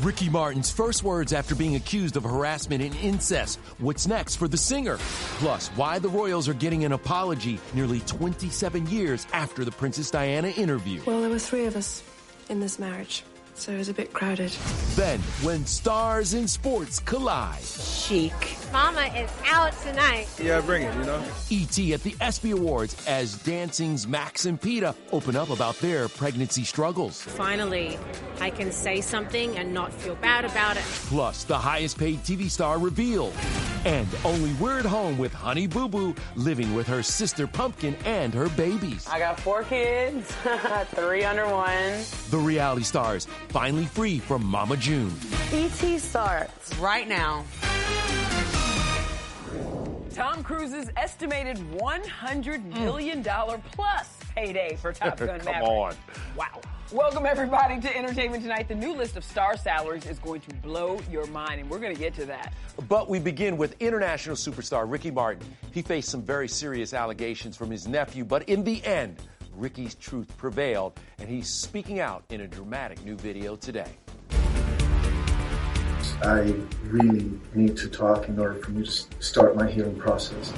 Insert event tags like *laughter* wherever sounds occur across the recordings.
Ricky Martin's first words after being accused of harassment and incest. What's next for the singer? Plus, why the Royals are getting an apology nearly 27 years after the Princess Diana interview. Well, there were three of us in this marriage so it was a bit crowded. Then, when stars in sports collide. Chic. Mama is out tonight. Yeah, bring it, you know? E.T. at the ESPY Awards as Dancing's Max and Peta open up about their pregnancy struggles. Finally, I can say something and not feel bad about it. Plus, the highest paid TV star revealed. And only we're at home with Honey Boo Boo living with her sister Pumpkin and her babies. I got four kids, *laughs* three under one. The reality stars finally free from Mama June. ET starts right now. Tom Cruise's estimated $100 hmm. million plus payday for Top *laughs* Gun Come Maverick. on. Wow. Welcome, everybody, to Entertainment Tonight. The new list of star salaries is going to blow your mind, and we're going to get to that. But we begin with international superstar Ricky Martin. He faced some very serious allegations from his nephew, but in the end, Ricky's truth prevailed, and he's speaking out in a dramatic new video today. I really need to talk in order for me to start my healing process.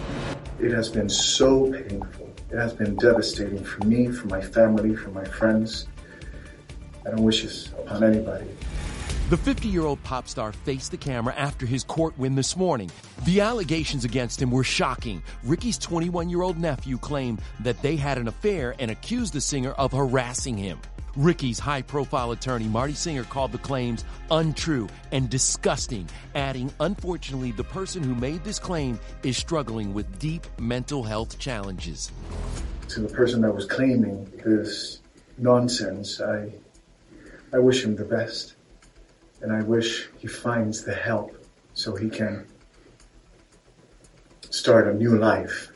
It has been so painful. It has been devastating for me, for my family, for my friends. I don't wish this upon anybody. The 50 year old pop star faced the camera after his court win this morning. The allegations against him were shocking. Ricky's 21 year old nephew claimed that they had an affair and accused the singer of harassing him. Ricky's high profile attorney, Marty Singer, called the claims untrue and disgusting, adding, Unfortunately, the person who made this claim is struggling with deep mental health challenges. To the person that was claiming this nonsense, I, I wish him the best. And I wish he finds the help so he can start a new life.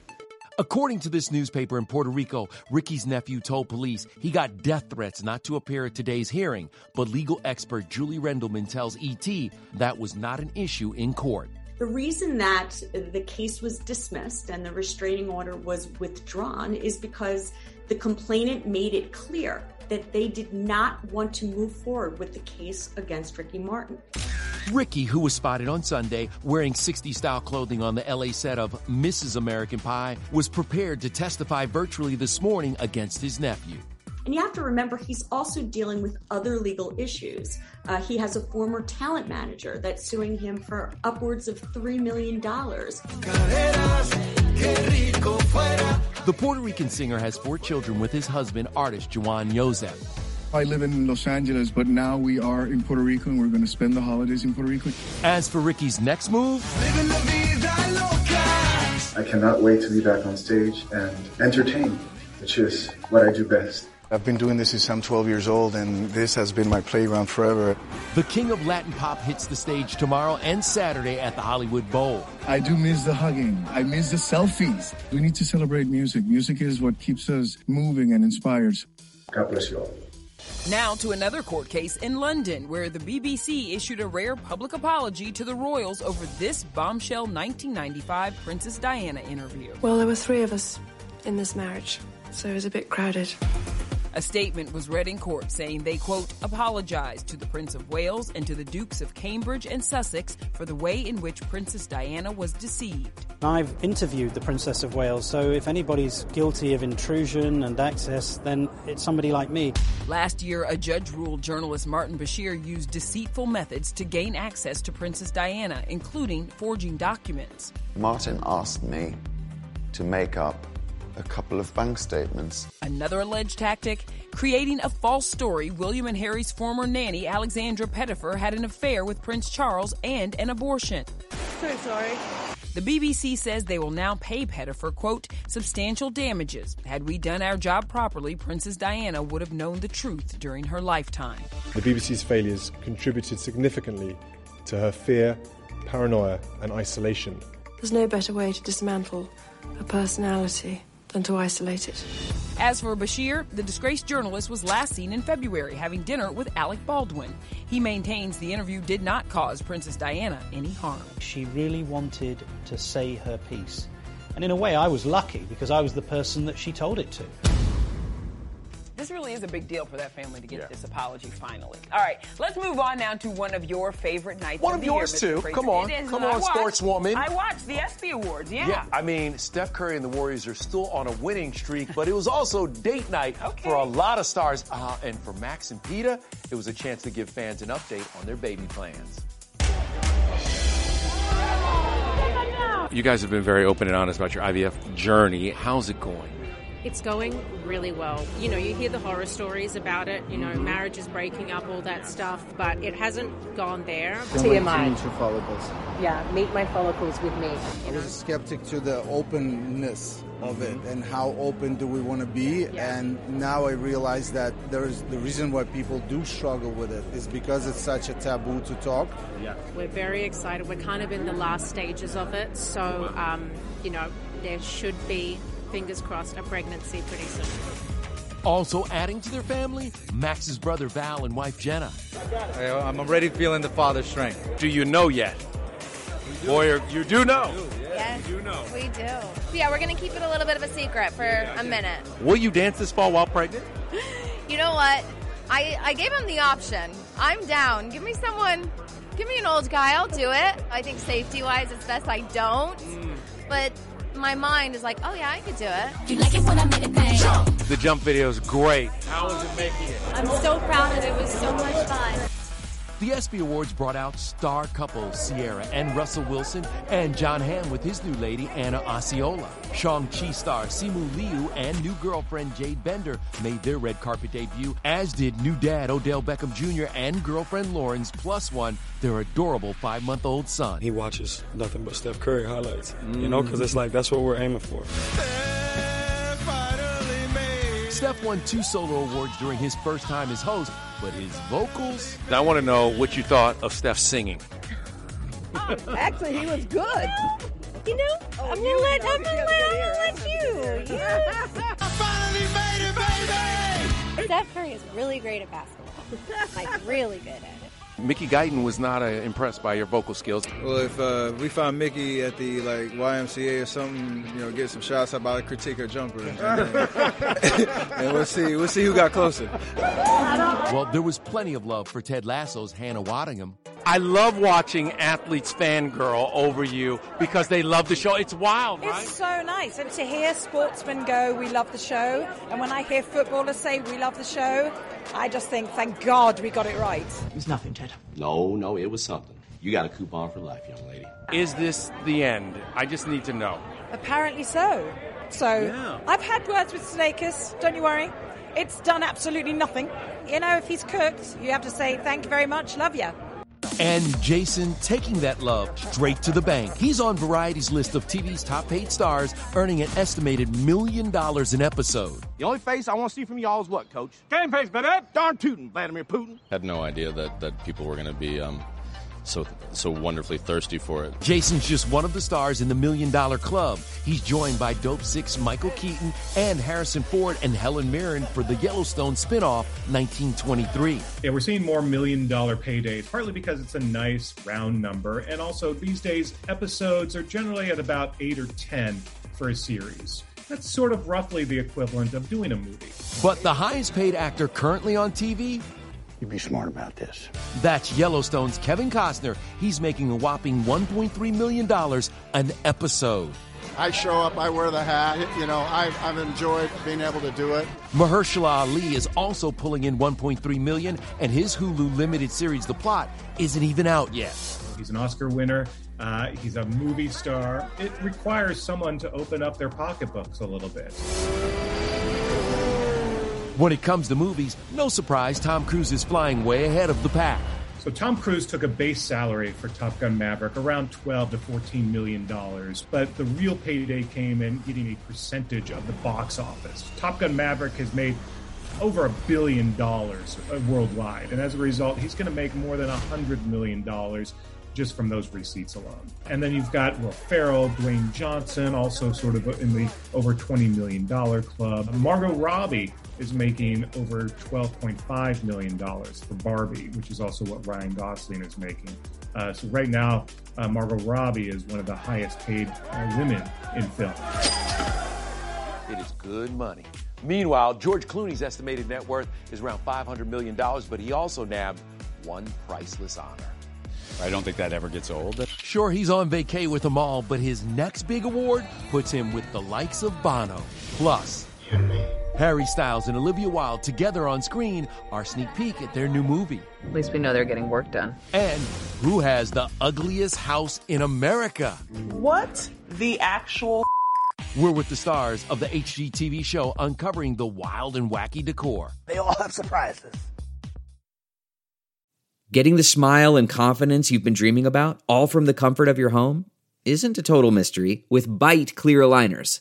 According to this newspaper in Puerto Rico, Ricky's nephew told police he got death threats not to appear at today's hearing, but legal expert Julie Rendelman tells ET that was not an issue in court. The reason that the case was dismissed and the restraining order was withdrawn is because the complainant made it clear that they did not want to move forward with the case against Ricky Martin. Ricky, who was spotted on Sunday wearing 60 style clothing on the LA set of Mrs. American Pie, was prepared to testify virtually this morning against his nephew. And you have to remember, he's also dealing with other legal issues. Uh, he has a former talent manager that's suing him for upwards of $3 million. The Puerto Rican singer has four children with his husband, artist Jwan Yosef. I live in Los Angeles, but now we are in Puerto Rico and we're going to spend the holidays in Puerto Rico. As for Ricky's next move, I cannot wait to be back on stage and entertain, which is what I do best. I've been doing this since I'm 12 years old, and this has been my playground forever. The king of Latin pop hits the stage tomorrow and Saturday at the Hollywood Bowl. I do miss the hugging. I miss the selfies. We need to celebrate music. Music is what keeps us moving and inspires. God bless you all. Now to another court case in London, where the BBC issued a rare public apology to the royals over this bombshell 1995 Princess Diana interview. Well, there were three of us in this marriage, so it was a bit crowded. A statement was read in court saying they, quote, apologized to the Prince of Wales and to the Dukes of Cambridge and Sussex for the way in which Princess Diana was deceived. I've interviewed the Princess of Wales, so if anybody's guilty of intrusion and access, then it's somebody like me. Last year, a judge ruled journalist Martin Bashir used deceitful methods to gain access to Princess Diana, including forging documents. Martin asked me to make up a couple of bank statements. Another alleged tactic creating a false story William and Harry's former nanny, Alexandra Pettifer, had an affair with Prince Charles and an abortion. So sorry. The BBC says they will now pay Pettifer, quote, substantial damages. Had we done our job properly, Princess Diana would have known the truth during her lifetime. The BBC's failures contributed significantly to her fear, paranoia, and isolation. There's no better way to dismantle a personality than to isolate it. As for Bashir, the disgraced journalist was last seen in February having dinner with Alec Baldwin. He maintains the interview did not cause Princess Diana any harm. She really wanted to say her piece. And in a way, I was lucky because I was the person that she told it to. This really is a big deal for that family to get yeah. this apology finally. All right, let's move on now to one of your favorite nights. One of, of yours year, too. Come on, come on, sportswoman. I watched the ESPY Awards. Yeah. Yeah, I mean, Steph Curry and the Warriors are still on a winning streak, but it was also date night okay. for a lot of stars. Uh, and for Max and Peta, it was a chance to give fans an update on their baby plans. You guys have been very open and honest about your IVF journey. How's it going? It's going really well. You know, you hear the horror stories about it, you know, Mm-hmm. marriages breaking up, all that stuff, but it hasn't gone there. TMI. follicles. Yeah, meet my follicles with me. I was a skeptic to the openness of it and how open do we want to be and now I realize that there's the reason why people do struggle with it is because it's such a taboo to talk. Yeah. We're very excited. We're kind of in the last stages of it, so um, you know, there should be fingers crossed a pregnancy pretty soon. Also adding to their family, Max's brother Val and wife Jenna. I'm already feeling the father strength. Do you know yet? Boy, you do know. Yes, we do. So yeah, we're gonna keep it a little bit of a secret for a minute. Will you dance this fall while pregnant? *laughs* You know what? I I gave him the option. I'm down. Give me someone. Give me an old guy. I'll do it. I think safety wise, it's best I don't. Mm. But my mind is like, oh yeah, I could do it. You like it when I make it bang. The jump video is great. How is it making it? I'm so proud of it. It was so much fun. The ESPY Awards brought out star couples Sierra and Russell Wilson and John Hamm with his new lady Anna Osceola. Shang-Chi star Simu Liu and new girlfriend Jade Bender made their red carpet debut, as did new dad Odell Beckham Jr. and girlfriend Lauren's plus one, their adorable five-month-old son. He watches nothing but Steph Curry highlights, you know, because it's like that's what we're aiming for. Steph won two solo awards during his first time as host, but his vocals. I want to know what you thought of Steph singing. *laughs* Actually, he was good. You know, oh, I'm gonna let I'm gonna let, I'm gonna let you. Yes. *laughs* I finally made it, baby. Steph Curry is really great at basketball. like really good at it. Mickey Guyton was not uh, impressed by your vocal skills. Well, if uh, we find Mickey at the like YMCA or something, you know, get some shots about a critique her jumper, *laughs* and we'll see. We'll see who got closer. Well, there was plenty of love for Ted Lasso's Hannah Waddingham. I love watching athletes fangirl over you because they love the show. It's wild, right? It's so nice. And to hear sportsmen go, we love the show. And when I hear footballers say, we love the show, I just think, thank God we got it right. It was nothing, Ted. No, no, it was something. You got a coupon for life, young lady. Is this the end? I just need to know. Apparently so. So I've had words with Sudeikis. Don't you worry. It's done absolutely nothing. You know, if he's cooked, you have to say thank you very much, love you. And Jason taking that love straight to the bank. He's on Variety's list of TV's top paid stars, earning an estimated million dollars an episode. The only face I want to see from y'all is what, Coach? Game face, baby. Darn tootin', Vladimir Putin. Had no idea that, that people were going to be um, so so wonderfully thirsty for it. Jason's just one of the stars in the Million Dollar Club. He's joined by Dopesick Michael Keaton and Harrison Ford and Helen Mirren for the Yellowstone spinoff 1923. Yeah, we're seeing more million dollar paydays, partly because it's a nice round number, and also these days episodes are generally at about eight or ten for a series. That's sort of roughly the equivalent of doing a movie. But the highest paid actor currently on TV You be smart about this. That's Yellowstone's Kevin Costner. He's making a whopping $1.3 million an episode. I show up, I wear the hat. You know, I've, I've enjoyed being able to do it. Mahershala Ali is also pulling in 1.3 million, and his Hulu limited series, The Plot, isn't even out yet. He's an Oscar winner. Uh, he's a movie star. It requires someone to open up their pocketbooks a little bit. When it comes to movies, no surprise Tom Cruise is flying way ahead of the pack. So Tom Cruise took a base salary for Top Gun Maverick around 12 to 14 million dollars, but the real payday came in getting a percentage of the box office. Top Gun Maverick has made over a billion dollars worldwide, and as a result, he's going to make more than a hundred million dollars just from those receipts alone. And then you've got Will Ferrell, Dwayne Johnson, also sort of in the over $20 million club. Margot Robbie is making over $12.5 million for Barbie, which is also what Ryan Gosling is making. Uh, so right now, uh, Margot Robbie is one of the highest paid uh, women in film. It is good money. Meanwhile, George Clooney's estimated net worth is around $500 million, but he also nabbed one priceless honor. I don't think that ever gets old. Sure, he's on vacay with them all, but his next big award puts him with the likes of Bono. Plus, Harry Styles and Olivia Wilde together on screen are sneak peek at their new movie. At least we know they're getting work done. And who has the ugliest house in America? What the actual? We're with the stars of the HGTV show uncovering the wild and wacky decor. They all have surprises. Getting the smile and confidence you've been dreaming about, all from the comfort of your home, isn't a total mystery with Byte Clear Aligners.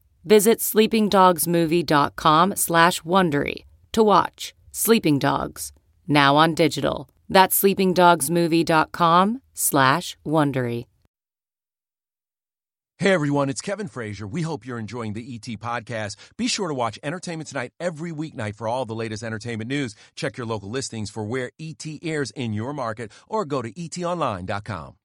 Visit sleepingdogsmovie.com slash Wondery to watch Sleeping Dogs, now on digital. That's sleepingdogsmovie.com slash Wondery. Hey everyone, it's Kevin Frazier. We hope you're enjoying the ET podcast. Be sure to watch Entertainment Tonight every weeknight for all the latest entertainment news. Check your local listings for where ET airs in your market or go to etonline.com.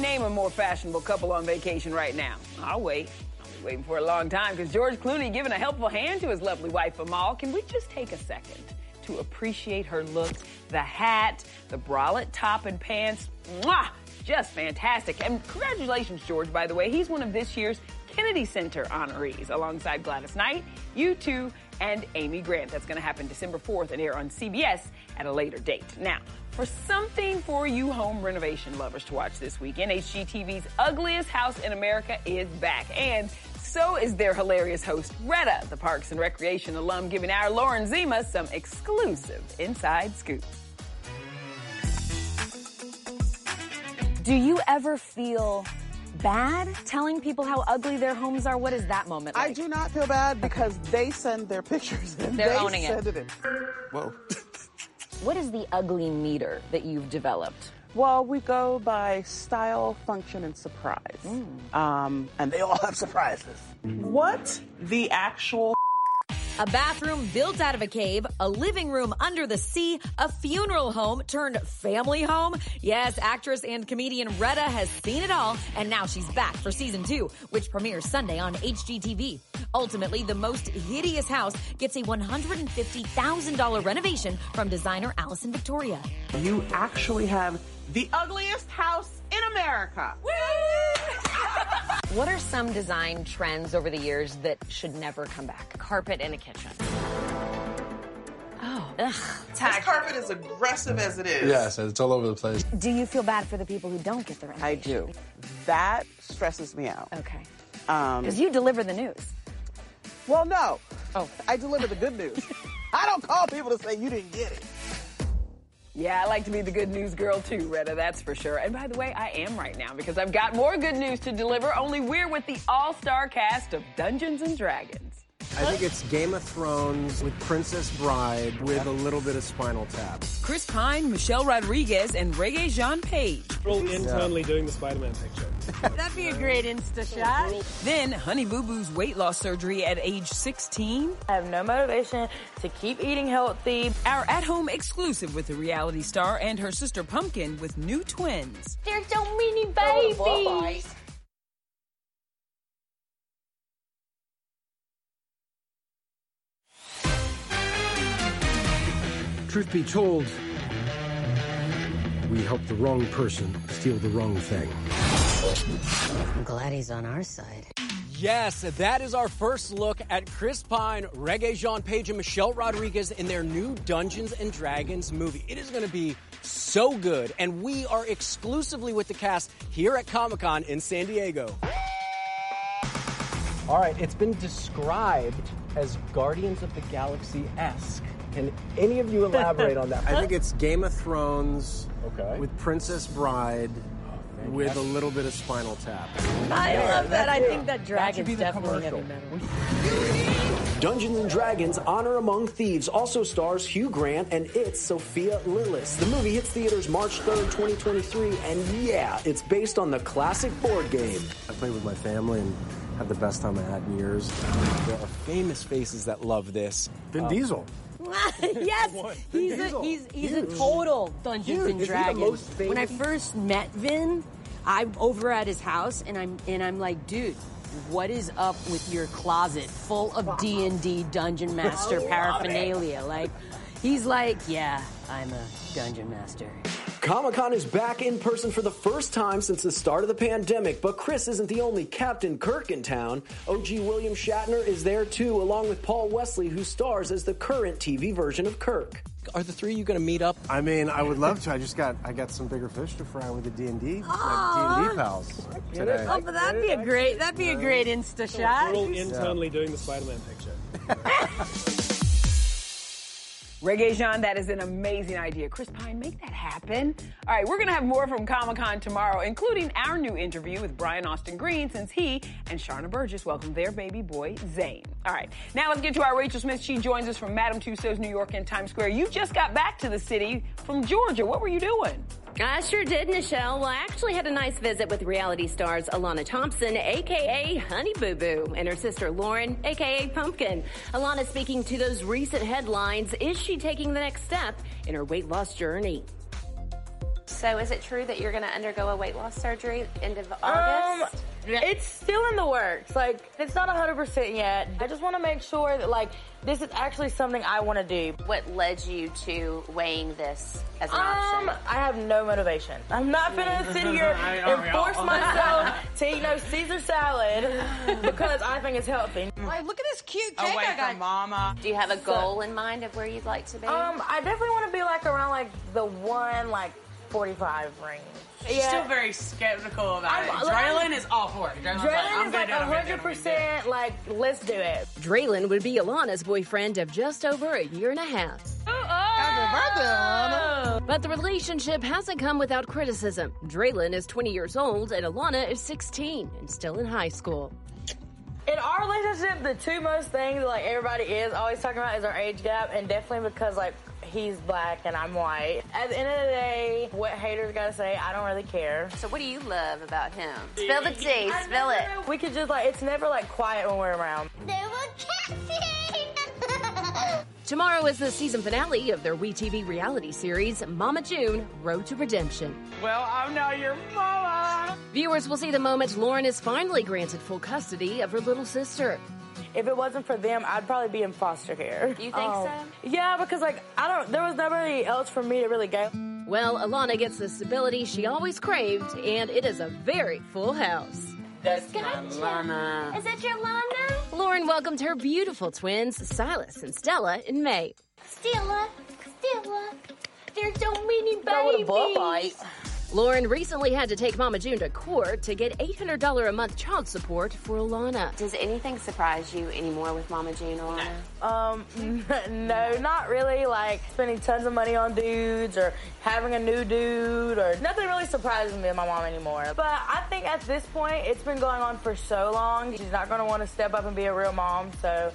Name a more fashionable couple on vacation right now. I'll wait. I'll be waiting for a long time because George Clooney giving a helpful hand to his lovely wife Amal. Can we just take a second to appreciate her look. The hat, the bralette top and pants, mwah, just fantastic. And congratulations, George, by the way. He's one of this year's Kennedy Center honorees alongside Gladys Knight, U2, and Amy Grant. That's going to happen December 4th and air on CBS at a later date. Now, for something for you home renovation lovers to watch this weekend, HGTV's Ugliest House in America is back. And so is their hilarious host, Retta, the Parks and Recreation alum, giving our Lauren Zima some exclusive inside scoop. Do you ever feel bad telling people how ugly their homes are? What is that moment like? I do not feel bad because they send their pictures and They're they owning it. send it. in. Whoa. What is the ugly meter that you've developed? Well, we go by style, function, and surprise. Um, and they all have surprises. What the actual A bathroom built out of a cave, a living room under the sea, a funeral home turned family home. Yes, actress and comedian Retta has seen it all, and now she's back for season two, which premieres Sunday on HGTV. Ultimately, the most hideous house gets a $150,000 renovation from designer Allison Victoria. You actually have the ugliest house in America. *laughs* What are some design trends over the years that should never come back? Carpet in a kitchen. Oh, ugh. This carpet is aggressive as it is. Yes, it's all over the place. Do you feel bad for the people who don't get the renovation? I do. That stresses me out. Okay. Um, Because you deliver the news. well, no. Oh, I deliver the good news. *laughs* I don't call people to say you didn't get it. Yeah, I like to be the good news girl too, Retta, that's for sure. And by the way, I am right now because I've got more good news to deliver, only we're with the all star cast of Dungeons and Dragons. I think it's Game of Thrones with Princess Bride with a little bit of Spinal Tap. Chris Pine, Michelle Rodriguez, and Regé-Jean Page. We're all internally doing the Spider-Man picture. *laughs* That'd be a great Insta shot. Then Honey Boo Boo's weight loss surgery at age 16. I have no motivation to keep eating healthy. Our at home exclusive with the reality star and her sister Pumpkin with new twins. They're so mini Oh, babies. Truth be told, we helped the wrong person steal the wrong thing. I'm glad he's on our side. Yes, that is our first look at Chris Pine, Regé-Jean Page, and Michelle Rodriguez in their new Dungeons and Dragons movie. It is going to be so good, and we are exclusively with the cast here at Comic Con in San Diego. All right, it's been described as Guardians of the Galaxy esque. Can any of you elaborate on that? I think it's Game of Thrones Okay. with Princess Bride with a little bit of Spinal Tap. I love that. I think that should dragon's be definitely commercial. heavy metal. Dungeons and Dragons Honor Among Thieves also stars Hugh Grant and it's Sophia Lillis. The movie hits theaters March 3rd, 2023, and yeah, it's based on the classic board game. I played with my family and had the best time I had in years. There are famous faces that love this. Vin Um, Diesel. *laughs* yes, he's a, he's he's a total Dungeons and Dragons. When I first met Vin, I'm over at his house and I'm and I'm like, dude, what is up with your closet full of D and D Dungeon Master paraphernalia? Like, he's like, yeah, I'm a Dungeon Master. Comic Con is back in person for the first time since the start of the pandemic, but Chris isn't the only Captain Kirk in town. OG William Shatner is there too, along with Paul Wesley, who stars as the current TV version of Kirk. Are the three of you going to meet up? I mean, I would love to. I just got I got some bigger fish to fry with the D and D, D and D pals today. Oh, but that'd be a great that'd be a great Insta shot. We're all internally doing the Spider-Man picture. *laughs* *laughs* Regé-Jean, that is an amazing idea. Chris Pine, make that happen. All right, we're going to have more from Comic Con tomorrow, including our new interview with Brian Austin Green, since he and Sharna Burgess welcomed their baby boy, Zane. All right, now let's get to our Rachel Smith. She joins us from Madame Tussauds, New York, and Times Square. You just got back to the city from Georgia. What were you doing? I sure did, Michelle. Well, I actually had a nice visit with reality stars Alana Thompson, aka Honey Boo Boo, and her sister Lauren, aka Pumpkin. Alana speaking to those recent headlines. Is she taking the next step in her weight loss journey? So, is it true that you're going to undergo a weight loss surgery end of Um, August? It's still in the works. Like, it's not 100% yet. I just want to make sure that, like, this is actually something I want to do. What led you to weighing this as an Um, option? I have no motivation. I'm not gonna *laughs* sit here and force myself to eat no Caesar salad because I think it's healthy. Like, look at this cute cake Away I got. from mama. Do you have a goal in mind of where you'd like to be? Um, I definitely want to be like around like the one like 45 range. She's still very skeptical about it. I'm- look, I'm- Dralin is all for it. Dralin's like, Dralin I'm is like do it, do it, I'm gonna do it. 100% like let's do it. Dralin would be Alana's boyfriend of just over a year and a half. Ooh, oh. But the relationship hasn't come without criticism. Dralin is 20 years old and Alana is 16 and still in high school. In our relationship, the two most things like everybody is always talking about is our age gap, and definitely because like he's black and I'm white. At the end of the day, what haters gotta say, I don't really care. So what do you love about him? Spill the tea, spill it. We could just like it's never like quiet when we're around. *laughs* Tomorrow is the season finale of their WeTV reality series, Mama June Road to Redemption. Well, I'm now your mama. Viewers will see the moment Lauren is finally granted full custody of her little sister. If it wasn't for them, I'd probably be in foster care. You think oh. so? Yeah, because like I don't. There was nobody else for me to really go. Well, Alana gets the stability she always craved, and it is a very full house. That's my Lana. Is that your Lana? Lauren welcomed her beautiful twins, Silas and Stella, in May. Stella, Stella, there's so many babies. Go with a bull babies. Lauren recently had to take Mama June to court to get $800 a month child support for Alana. Does anything surprise you anymore with Mama June, Alana? Um, *laughs* no, not really. Like spending tons of money on dudes or having a new dude or nothing really surprises me with my mom anymore. But I think at this point, it's been going on for so long. She's not going to want to step up and be a real mom. So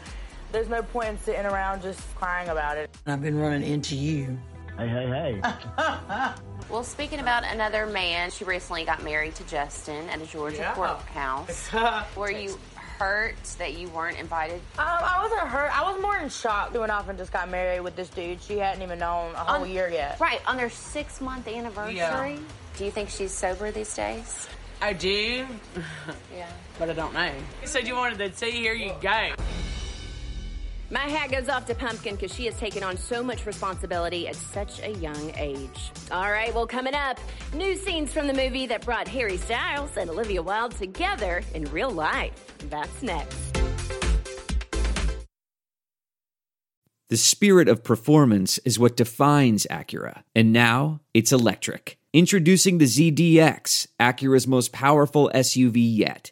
there's no point in sitting around just crying about it. I've been running into you. Hey, hey, hey. *laughs* Well, speaking about another man, she recently got married to Justin at a Georgia Yeah. courthouse. *laughs* Were you hurt that you weren't invited? Um, I wasn't hurt. I was more in shock. Went off and just got married with this dude. She hadn't even known a whole On- year yet. Right, on their six month anniversary. Yeah. Do you think she's sober these days? I do, *laughs* Yeah. but I don't know. You said you wanted to see, here you go. My hat goes off to Pumpkin because she has taken on so much responsibility at such a young age. All right, well, coming up, new scenes from the movie that brought Harry Styles and Olivia Wilde together in real life. That's next. The spirit of performance is what defines Acura. And now it's electric. Introducing the ZDX, Acura's most powerful SUV yet.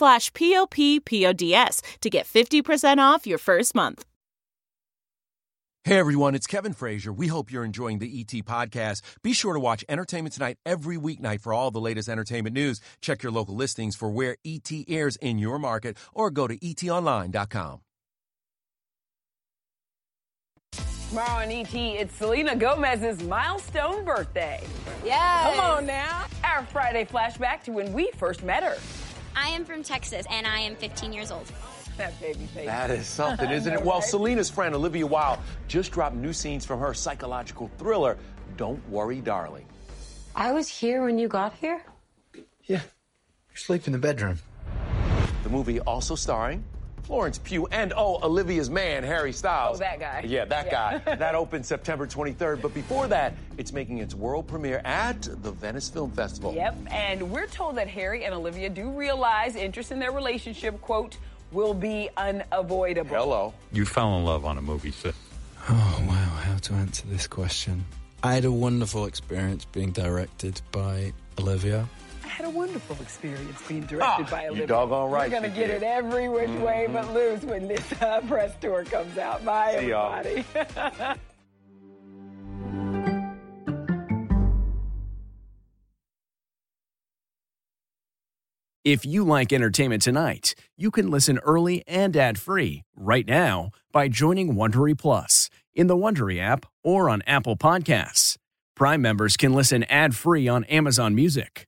p-o-p-p-o-d-s to get 50% off your first month. Hey everyone, it's Kevin Frazier. We hope you're enjoying the ET podcast. Be sure to watch Entertainment Tonight every weeknight for all the latest entertainment news. Check your local listings for where ET airs in your market or go to etonline.com. Tomorrow on ET, it's Selena Gomez's milestone birthday. Yeah. Come on now. Our Friday flashback to when we first met her. I am from Texas and I am 15 years old. That baby face. That is something, *laughs* isn't it? Well, Selena's friend Olivia Wilde just dropped new scenes from her psychological thriller, Don't Worry, Darling. I was here when you got here? Yeah. You sleep in the bedroom. The movie also starring Florence Pugh, and oh, Olivia's man, Harry Styles. Oh, that guy. Yeah, that Yeah. guy. *laughs* that opens September 23rd. But before that, it's making its world premiere at the Venice Film Festival. Yep, and we're told that Harry and Olivia do realize interest in their relationship, quote, will be unavoidable. Hello. You fell in love on a movie set. Oh, wow, how to answer this question. I had a wonderful experience being directed by Olivia. I had a wonderful experience being directed Ah, by a you Olivia. doggone right We're going to get did. it every which way Mhm. but loose when this uh, press tour comes out. Bye, See y'all. everybody. *laughs* If you like entertainment tonight, you can listen early and ad-free right now by joining Wondery Plus in the Wondery app or on Apple Podcasts. Prime members can listen ad-free on Amazon Music.